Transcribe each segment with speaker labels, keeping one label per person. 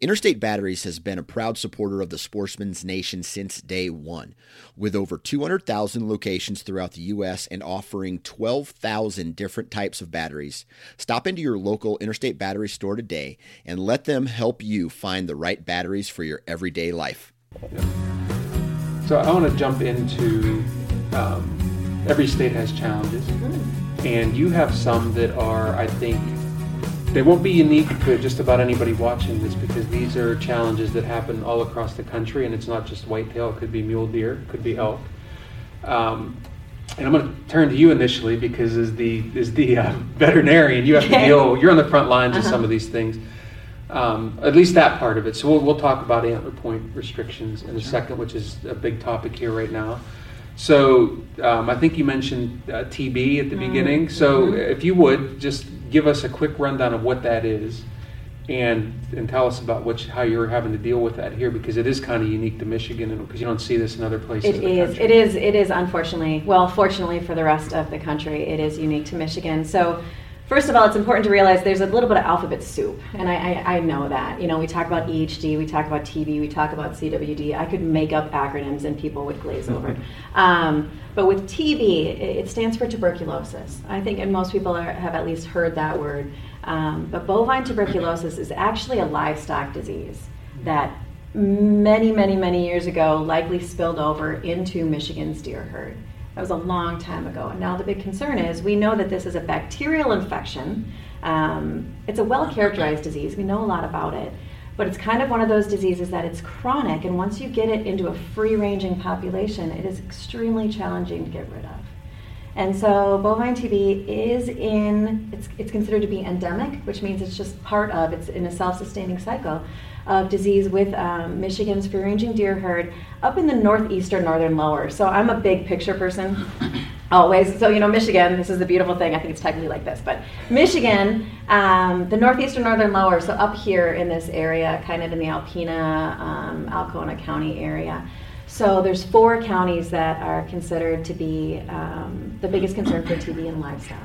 Speaker 1: Interstate Batteries has been a proud supporter of the Sportsman's Nation since day one. With over 200,000 locations throughout the U.S. and offering 12,000 different types of batteries, stop into your local Interstate Battery store today and let them help you find the right batteries for your everyday life.
Speaker 2: So I want to jump into um, every state has challenges, and you have some that are, I think, they won't be unique to just about anybody watching this because these are challenges that happen all across the country, and it's not just whitetail. It could be mule deer, it could be elk. Um, and I'm going to turn to you initially because as the as the uh, veterinarian, you have to deal. You're on the front lines of some of these things. Um, at least that part of it. So we'll, we'll talk about antler point restrictions in a second, which is a big topic here right now. So um, I think you mentioned uh, TB at the beginning. So if you would just give us a quick rundown of what that is, and and tell us about which how you're having to deal with that here because it is kind of unique to Michigan because you don't see this in other places.
Speaker 3: It is. It is. It is. Unfortunately, well, fortunately for the rest of the country, it is unique to Michigan. So, first of all, it's important to realize there's a little bit of alphabet soup, and I, I, I know that. You know, we talk about EHD, we talk about TB, we talk about CWD. I could make up acronyms and people would glaze over. Um, but with TB, it it stands for tuberculosis. I think, and most people are, have at least heard that word. Um, but bovine tuberculosis is actually a livestock disease that many, many, many years ago likely spilled over into Michigan's deer herd. That was a long time ago. And now the big concern is we know that this is a bacterial infection. Um, it's a well characterized disease, we know a lot about it. But it's kind of one of those diseases that it's chronic, and once you get it into a free ranging population, it is extremely challenging to get rid of. And so bovine TB is in, it's, it's considered to be endemic, which means it's just part of, it's in a self sustaining cycle of disease with um, Michigan's free ranging deer herd up in the northeastern northern lower. So I'm a big picture person. Always. So, you know, Michigan, this is the beautiful thing. I think it's technically like this, but Michigan, um, the northeastern northern lower, so up here in this area, kind of in the Alpena, um, Alcona County area. So there's four counties that are considered to be um, the biggest concern for TB in livestock.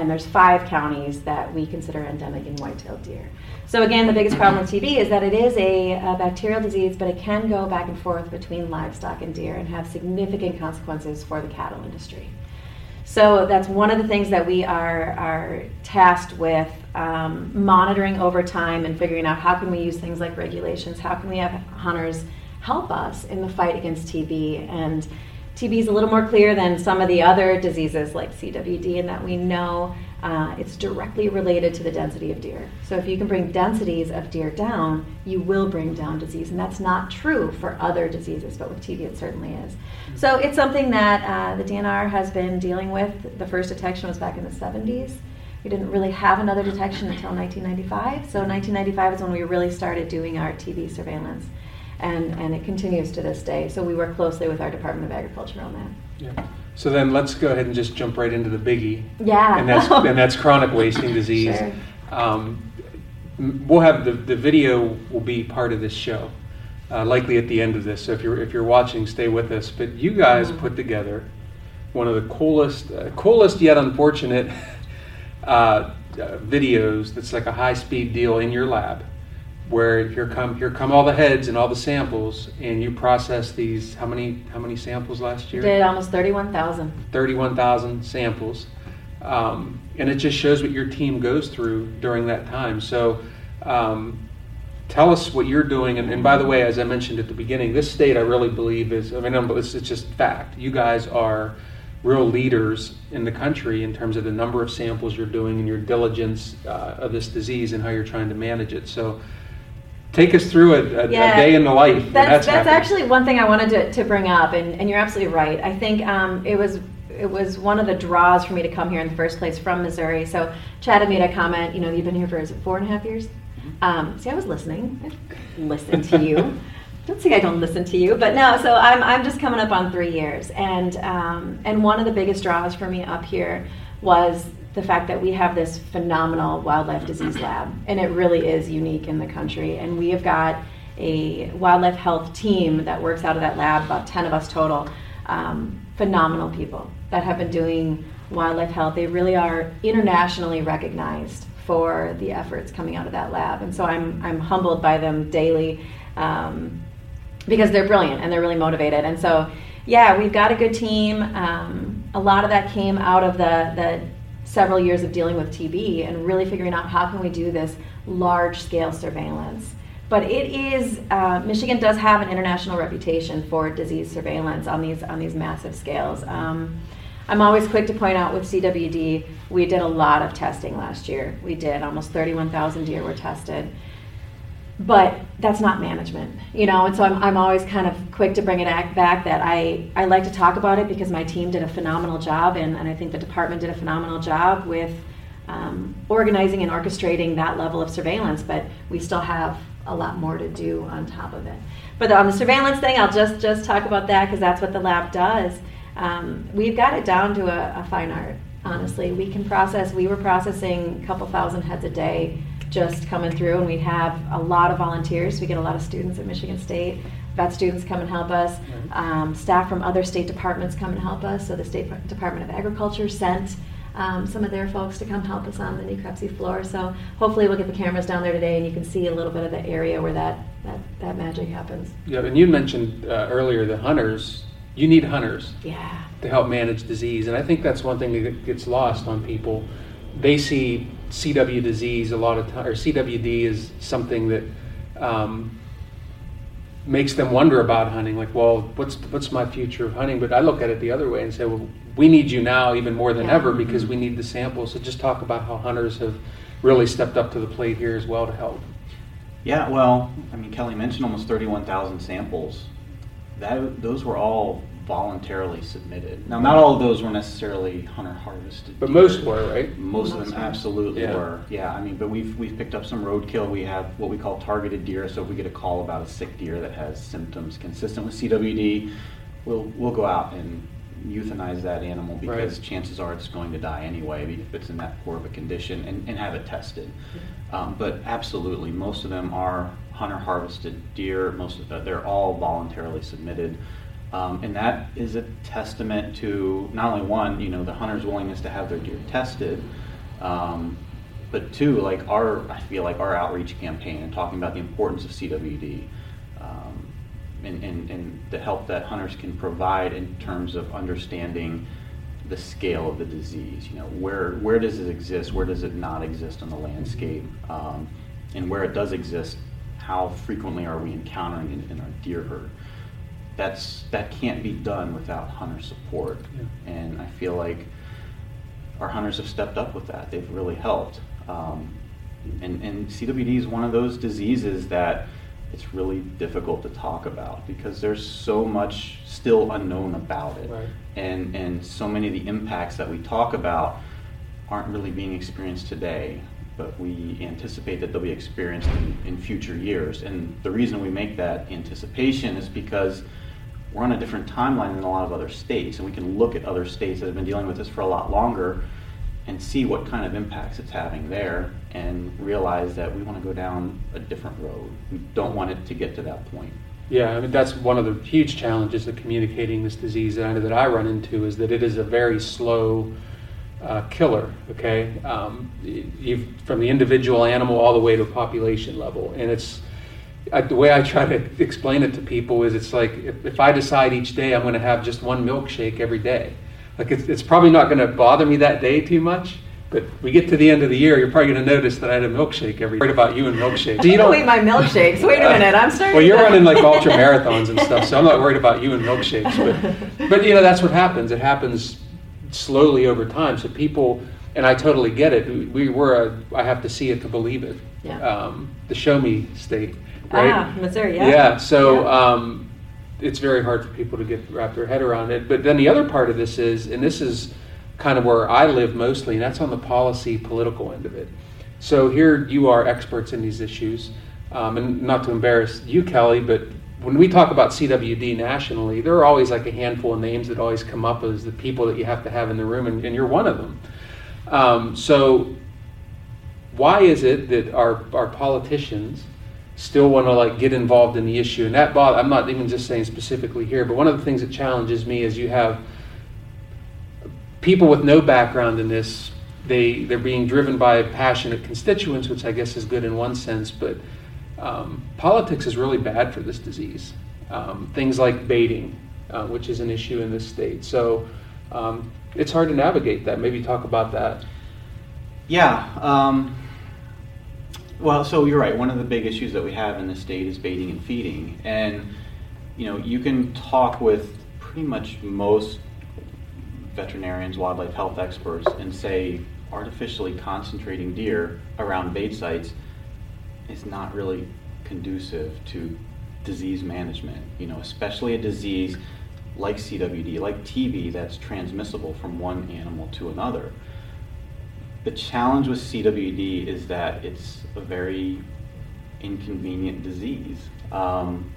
Speaker 3: And there's five counties that we consider endemic in white-tailed deer. So again, the biggest problem with TB is that it is a, a bacterial disease, but it can go back and forth between livestock and deer and have significant consequences for the cattle industry. So that's one of the things that we are, are tasked with um, monitoring over time and figuring out how can we use things like regulations, how can we have hunters help us in the fight against TB. And TB is a little more clear than some of the other diseases like CWD in that we know uh, it's directly related to the density of deer. So if you can bring densities of deer down, you will bring down disease. And that's not true for other diseases, but with TB it certainly is. So it's something that uh, the DNR has been dealing with. The first detection was back in the 70s. We didn't really have another detection until 1995. So 1995 is when we really started doing our TB surveillance. And, and it continues to this day. So we work closely with our Department of Agriculture on that.
Speaker 2: Yeah. So then let's go ahead and just jump right into the biggie.
Speaker 3: Yeah.
Speaker 2: And that's and that's chronic wasting disease.
Speaker 3: Sure.
Speaker 2: Um, we'll have the, the video will be part of this show, uh, likely at the end of this. So if you're if you're watching, stay with us. But you guys
Speaker 3: Mm-hmm.
Speaker 2: put together one of the coolest, uh, coolest yet unfortunate uh, uh, videos. That's like a high speed deal in your lab, where here come here come all the heads and all the samples, and you process these. How many how many samples last year?
Speaker 3: We Did almost 31,000.
Speaker 2: 31,000 samples. Um, and it just shows what your team goes through during that time. So um, tell us what you're doing. And, and by the way, as I mentioned at the beginning, this state I really believe is, I mean, it's, it's just fact. You guys are real leaders in the country in terms of the number of samples you're doing and your diligence uh, of this disease and how you're trying to manage it. So, take us through a, a,
Speaker 3: Yeah.
Speaker 2: a day in the life. when
Speaker 3: That's, that's, actually one thing I wanted to, to bring up, and, and you're absolutely right. I think um, it was it was one of the draws for me to come here in the first place from Missouri. So Chad had made a comment. You know, you've been here for is it four and a half years? Um, see, I was listening. I listened to you. don't say I don't listen to you, but no. So I'm I'm just coming up on three years, and um, and one of the biggest draws for me up here was the fact that we have this phenomenal wildlife disease lab, and it really is unique in the country. And we have got a wildlife health team that works out of that lab, about 10 of us total. Um, phenomenal people that have been doing wildlife health. They really are internationally recognized for the efforts coming out of that lab. And so I'm, I'm humbled by them daily um, because they're brilliant and they're really motivated. And so, yeah, we've got a good team. Um, a lot of that came out of the, the several years of dealing with TB and really figuring out how can we do this large scale surveillance. But it is uh, Michigan does have an international reputation for disease surveillance on these on these massive scales. Um, I'm always quick to point out with CWD, we did a lot of testing last year. We did almost 31,000 deer were tested but that's not management you know? And so I'm, I'm always kind of quick to bring it back, that I, I like to talk about it because my team did a phenomenal job and, and i think the department did a phenomenal job with um, organizing and orchestrating that level of surveillance but we still have a lot more to do on top of it. But on the surveillance thing i'll just just talk about that because that's what the lab does. Um, we've got it down to a, a fine art honestly. We can process we were processing a couple thousand heads a day just coming through, and we have a lot of volunteers. We get a lot of students at Michigan State. Vet students come and help us. Um, staff from other state departments come and help us. So the State Department of Agriculture sent um, some of their folks to come help us on the Necropsy floor. So hopefully we'll get the cameras down there today, and you can see a little bit of the area where that that, that magic happens.
Speaker 2: Yeah, and you mentioned uh, earlier the hunters. You need hunters
Speaker 3: Yeah.
Speaker 2: to help manage disease, and I think that's one thing that gets lost on people. They see CW disease a lot of time, or CWD is something that um, makes them wonder about hunting. Like, well, what's what's my future of hunting? But I look at it the other way and say, well, we need you now even more than
Speaker 3: Yeah.
Speaker 2: ever because we need the samples. So just talk about how hunters have really stepped up to the plate here as well to help.
Speaker 4: Yeah, well, I mean, Kelly mentioned almost 31,000 samples. That those were all voluntarily submitted. Now, not all of those were necessarily hunter harvested.
Speaker 2: But
Speaker 4: deer.
Speaker 2: most were, right?
Speaker 4: Most of them
Speaker 3: were.
Speaker 4: absolutely
Speaker 2: Yeah.
Speaker 4: were. Yeah, I mean, but we've we've picked up some roadkill. We have what we call targeted deer. So if we get a call about a sick deer that has symptoms consistent with CWD, we'll we'll go out and euthanize that animal because
Speaker 2: Right.
Speaker 4: chances are it's going to die anyway if it's in that poor of a condition and, and have it tested. Um, but absolutely, most of them are hunter harvested deer. Most of the, they're all voluntarily submitted. Um, and that is a testament to not only one, you know, the hunter's willingness to have their deer tested, um, but two, like our, I feel like our outreach campaign and talking about the importance of CWD um, and, and, and the help that hunters can provide in terms of understanding the scale of the disease. You know, where where does it exist? Where does it not exist on the landscape? Um, and where it does exist, how frequently are we encountering it in our deer herd? That's that can't be done without hunter support.
Speaker 2: Yeah.
Speaker 4: And I feel like our hunters have stepped up with that. They've really helped. Um, and, and CWD is one of those diseases that it's really difficult to talk about because there's so much still unknown about it.
Speaker 2: Right.
Speaker 4: And, and so many of the impacts that we talk about aren't really being experienced today, but we anticipate that they'll be experienced in, in future years. And the reason we make that anticipation is because we're on a different timeline than a lot of other states, and we can look at other states that have been dealing with this for a lot longer and see what kind of impacts it's having there and realize that we want to go down a different road. We don't want it to get to that point.
Speaker 2: Yeah, I mean that's one of the huge challenges of communicating this disease that I that I run into is that it is a very slow uh, killer. Okay, um, from the individual animal all the way to population level, and it's I, the way I try to explain it to people is it's like if, if I decide each day I'm going to have just one milkshake every day, like it's, it's probably not going to bother me that day too much. But we get to the end of the year, you're probably going to notice that I had a milkshake every. Worried about you and milkshakes. So you
Speaker 3: Don't eat my milkshakes. Wait a minute, I'm starting.
Speaker 2: well, you're running like ultra marathons and stuff, so I'm not worried about you and milkshakes. But, but you know, that's what happens. It happens slowly over time. So people, and I totally get it. We- We were, a, I have to see it to believe it.
Speaker 3: Yeah.
Speaker 2: Um, the show me state, right?
Speaker 3: Ah, Missouri, yeah.
Speaker 2: Yeah, so
Speaker 3: Yeah.
Speaker 2: Um, it's very hard for people to get wrap their head around it. But then the other part of this is, and this is kind of where I live mostly, and that's on the policy political end of it. So here you are experts in these issues, um, and not to embarrass you, Kelly, but when we talk about CWD nationally, there are always like a handful of names that always come up as the people that you have to have in the room, and, and you're one of them. Um, so why is it that our, our politicians still want to like get involved in the issue. And that bother, i'm not even just saying specifically here but one of the things that challenges me is you have people with no background in this they they're being driven by passionate constituents which i guess is good in one sense but um, politics is really bad for this disease. Um, things like baiting uh, which is an issue in this state. So um, it's hard to navigate that. Maybe talk about that.
Speaker 4: Yeah. Well, so you're right. One of the big issues that we have in the state is baiting and feeding, and you know you can talk with pretty much most veterinarians, wildlife health experts, and say artificially concentrating deer around bait sites is not really conducive to disease management. You know, especially a disease like CWD, like TB, that's transmissible from one animal to another. The challenge with CWD is that it's a very inconvenient disease. Um,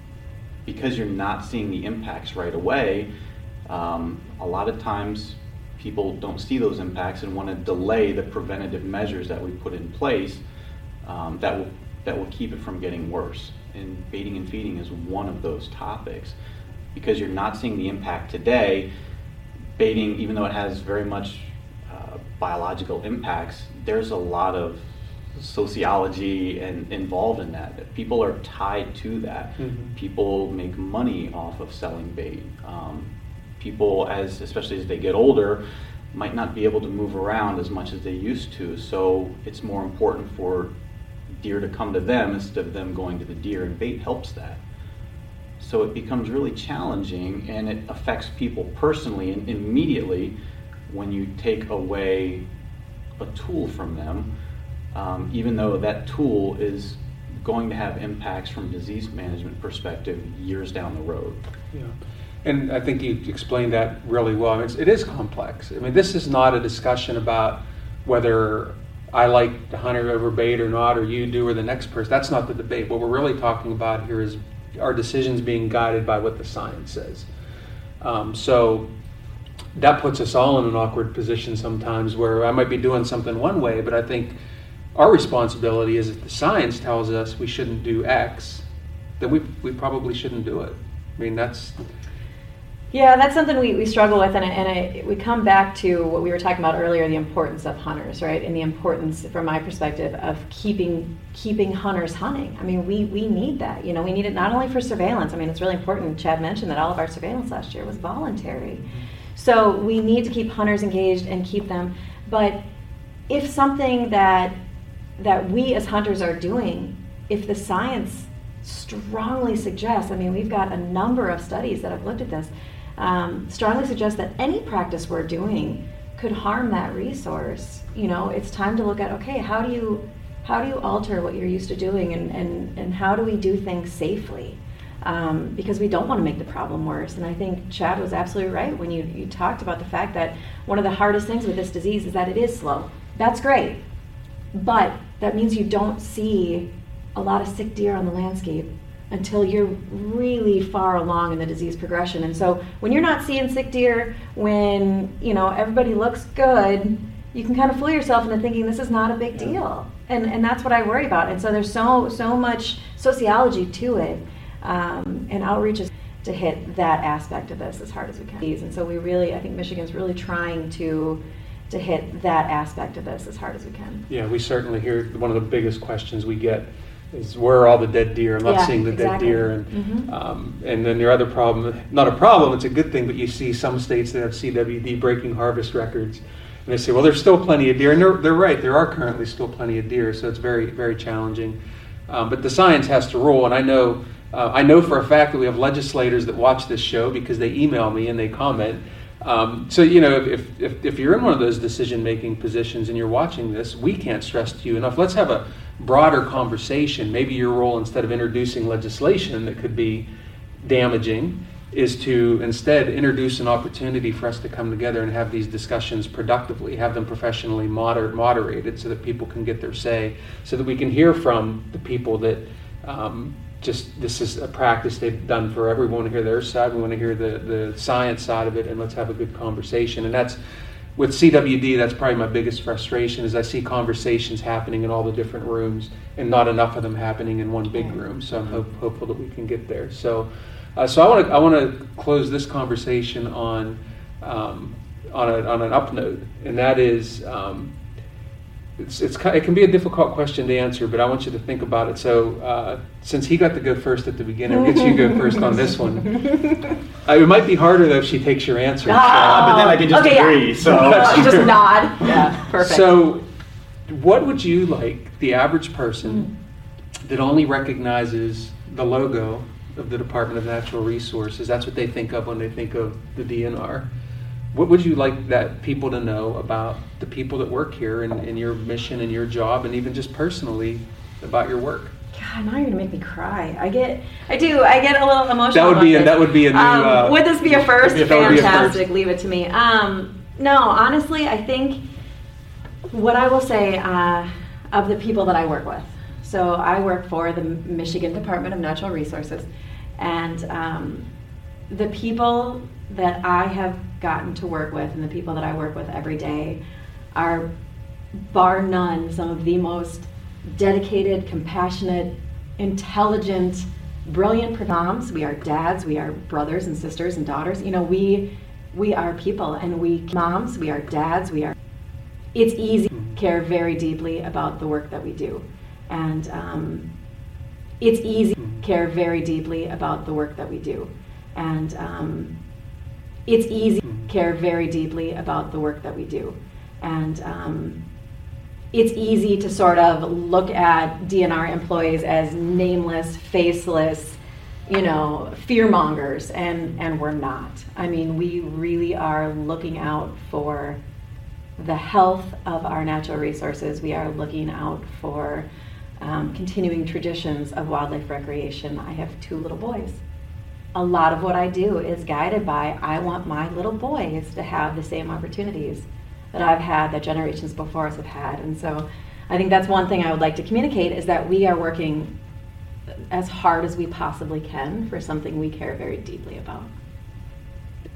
Speaker 4: because you're not seeing the impacts right away, um, a lot of times people don't see those impacts and want to delay the preventative measures that we put in place um, that will that will keep it from getting worse. And baiting and feeding is one of those topics because you're not seeing the impact today. Baiting, even though it has very much biological impacts, there's a lot of sociology and involved in that. People are tied to that.
Speaker 2: Mhm.
Speaker 4: People make money off of selling bait. Um, people, as especially as they get older, might not be able to move around as much as they used to. So it's more important for deer to come to them instead of them going to the deer, and bait helps that. So it becomes really challenging, and it affects people personally and immediately when you take away a tool from them, um, even though that tool is going to have impacts from disease management perspective years down the road.
Speaker 2: Yeah, and I think you explained that really well. I mean, it's, it is complex. I mean, this is not a discussion about whether I like the hunter over bait or not, or you do, or the next person. That's not the debate. What we're really talking about here is our decisions being guided by what the science says. Um, so that puts us all in an awkward position sometimes where I might be doing something one way, but I think our responsibility is if the science tells us we shouldn't do X, then we, we probably shouldn't do it. I mean, that's,
Speaker 3: Yeah, that's something we, we struggle with, and, I, and I, we come back to what we were talking about earlier: the importance of hunters, right? And the importance, from my perspective, of keeping keeping hunters hunting. I mean, we we need that. You know, we need it not only for surveillance. I mean, it's really important. Chad mentioned that all of our surveillance last year was voluntary, so we need to keep hunters engaged and keep them. But if something that that we as hunters are doing, if the science strongly suggests, I mean, we've got a number of studies that have looked at this, um, strongly suggest that any practice we're doing could harm that resource. You know, it's time to look at okay, how do you how do you alter what you're used to doing, and and, and how do we do things safely? Um, because we don't want to make the problem worse. And I think Chad was absolutely right when you, you talked about the fact that one of the hardest things with this disease is that it is slow. That's great. But that means you don't see a lot of sick deer on the landscape until you're really far along in the disease progression. And so when you're not seeing sick deer, when you know everybody looks good, you can kind of fool yourself into thinking this is not a big deal. And and that's what I worry about. And so there's so so much sociology to it, um, and outreach is to hit that aspect of this as hard as we can. And so we really, I think Michigan's really trying to to hit that aspect of this as hard as we can.
Speaker 2: yeah, we certainly hear one of the biggest questions we get is where are all the dead deer? I'm not
Speaker 3: Yeah,
Speaker 2: seeing the
Speaker 3: exactly.
Speaker 2: dead deer. And,
Speaker 3: Mhm.
Speaker 2: um, and then your other problem, not a problem, it's a good thing, but you see some states that have CWD breaking harvest records. And they say, well, there's still plenty of deer. And they're, they're right, there are currently still plenty of deer, so it's very, very challenging. Um, but the science has to rule, and I know, uh, I know for a fact that we have legislators that watch this show because they email me and they comment. Um, so you know, if, if, if you're in one of those decision making positions and you're watching this, we can't stress to you enough. Let's have a broader conversation. Maybe your role, instead of introducing legislation that could be damaging, is to instead introduce an opportunity for us to come together and have these discussions productively, have them professionally moder- moderated so that people can get their say, so that we can hear from the people that um, just this is a practice they've done forever. We want to hear their side, we want to hear the, the science side of it, and let's have a good conversation. And that's with CWD, that's probably my biggest frustration is I see conversations happening in all the different rooms and not enough of them happening in one big room. So I'm hope, hopeful that we can get there. So uh, so I want to I want to close this conversation on um, on, a, on an up note, and that is um, it's, it's it can be a difficult question to answer, but I want you to think about it. So uh, since he got to go first at the beginning, I'll get you to go first on this one. Uh, it might be harder though if she takes your answer.
Speaker 4: Ah, but then I can just
Speaker 3: okay,
Speaker 4: agree.
Speaker 3: Yeah.
Speaker 4: So
Speaker 3: just nod. Yeah, perfect.
Speaker 2: So, what would you like the average person that only recognizes the logo of the Department of Natural Resources? That's what they think of when they think of the DNR. What would you like that people to know about the people that work here and, and your mission and your job, and even just personally about your work?
Speaker 3: God, now you're gonna make me cry. I get, I do, I get a little emotional.
Speaker 2: That would be a-
Speaker 3: this.
Speaker 2: that would be a new,
Speaker 3: Um,
Speaker 2: uh,
Speaker 3: would this be a first?
Speaker 2: be a
Speaker 3: Fantastic.
Speaker 2: first.
Speaker 3: Leave it to me. Um, no, honestly, I think what I will say uh, of the people that I work with. So I work for the Michigan Department of Natural Resources, and um, the people that I have gotten to work with and the people that I work with every day are, bar none, some of the most dedicated, compassionate, intelligent, brilliant moms. We are dads, we are brothers and sisters and daughters. You know, we we are people and we moms, we are dads, we are it's easy to care very deeply about the work that we do. And um, it's easy to care very deeply about the work that we do. And um, it's easy care very deeply about the work that we do. And um, it's easy to sort of look at DNR employees as nameless, faceless, you know, fear mongers, and, and we're not. I mean, we really are looking out for the health of our natural resources. We are looking out for um, continuing traditions of wildlife recreation. I have two little boys. A lot of what I do is guided by I want my little boys to have the same opportunities that I've had, that generations before us have had. And so I think that's one thing I would like to communicate is that we are working as hard as we possibly can for something we care very deeply about.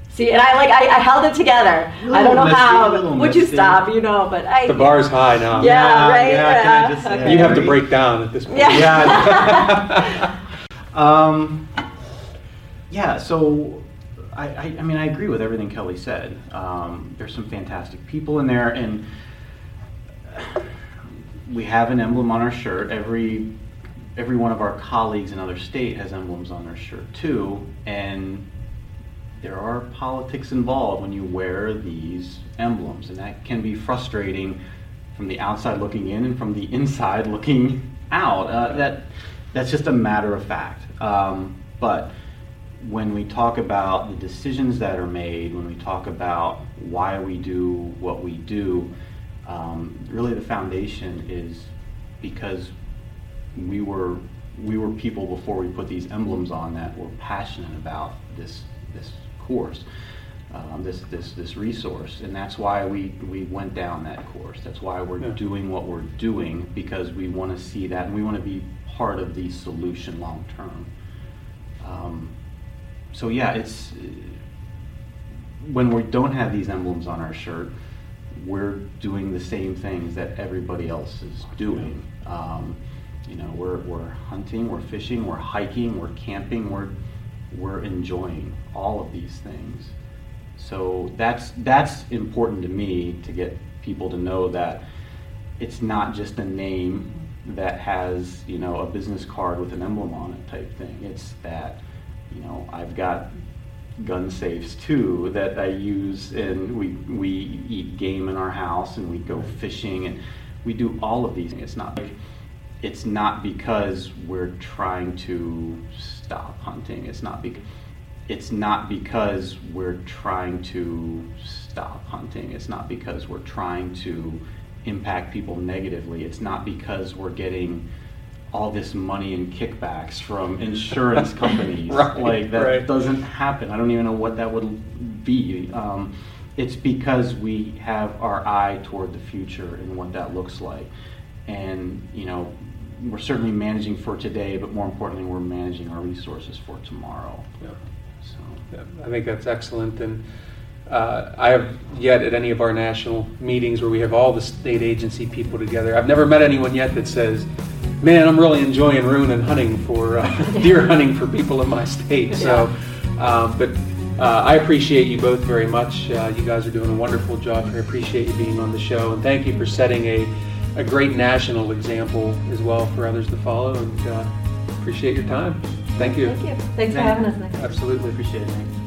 Speaker 3: See, and I like I, I held it together. I don't know
Speaker 4: Little
Speaker 3: how.
Speaker 4: misty, little
Speaker 3: Would you stop? You know, but I.
Speaker 2: The is high now.
Speaker 3: Yeah,
Speaker 4: Yeah,
Speaker 3: right.
Speaker 4: yeah, can I just say
Speaker 3: okay.
Speaker 2: You have to break down at this point.
Speaker 3: Yeah.
Speaker 4: yeah. um, yeah. So, I, I, I mean, I agree with everything Kelly said. Um, there's some fantastic people in there, and we have an emblem on our shirt. Every every one of our colleagues in other state has emblems on their shirt too, and there are politics involved when you wear these emblems, and that can be frustrating from the outside looking in and from the inside looking out. Uh, that that's just a matter of fact. Um, but when we talk about the decisions that are made, when we talk about why we do what we do, um, really the foundation is because we were we were people before we put these emblems on that were passionate about this this course, um, this this this resource, and that's why we we went down that course. That's why we're
Speaker 2: Yeah.
Speaker 4: doing what we're doing because we want to see that and we want to be part of the solution long term. Um, so yeah, it's when we don't have these emblems on our shirt, we're doing the same things that everybody else is doing. Um, you know, we're, we're hunting, we're fishing, we're hiking, we're camping, we're, we're enjoying all of these things. So that's, that's important to me to get people to know that it's not just a name that has, you know, a business card with an emblem on it type thing. It's that, you know, I've got gun safes too that I use, and we we eat game in our house, and we go fishing, and we do all of these. It's not like it's not because we're trying to stop hunting. It's not because it's not because we're trying to stop hunting. It's not because we're trying to impact people negatively. It's not because we're getting all this money and kickbacks from insurance companies.
Speaker 2: Right,
Speaker 4: like that
Speaker 2: right.
Speaker 4: doesn't happen. I don't even know what that would be. Um, it's because we have our eye toward the future and what that looks like. And, you know, we're certainly managing for today, but more importantly, we're managing our resources for tomorrow.
Speaker 2: Yeah.
Speaker 4: So,
Speaker 2: Yeah, I think that's excellent, and uh, I have yet at any of our national meetings where we have all the state agency people together. I've never met anyone yet that says, "Man, I'm really enjoying ruining hunting for uh, deer hunting for people in my state." So, um, but uh, I appreciate you both very much. Uh, you guys are doing a wonderful job. I appreciate you being on the show, and thank you for setting a a great national example as well for others to follow. And uh, appreciate your time. Thank you.
Speaker 3: Thank you. Thanks for having us, Nick.
Speaker 2: Absolutely.
Speaker 4: appreciate it. Nick.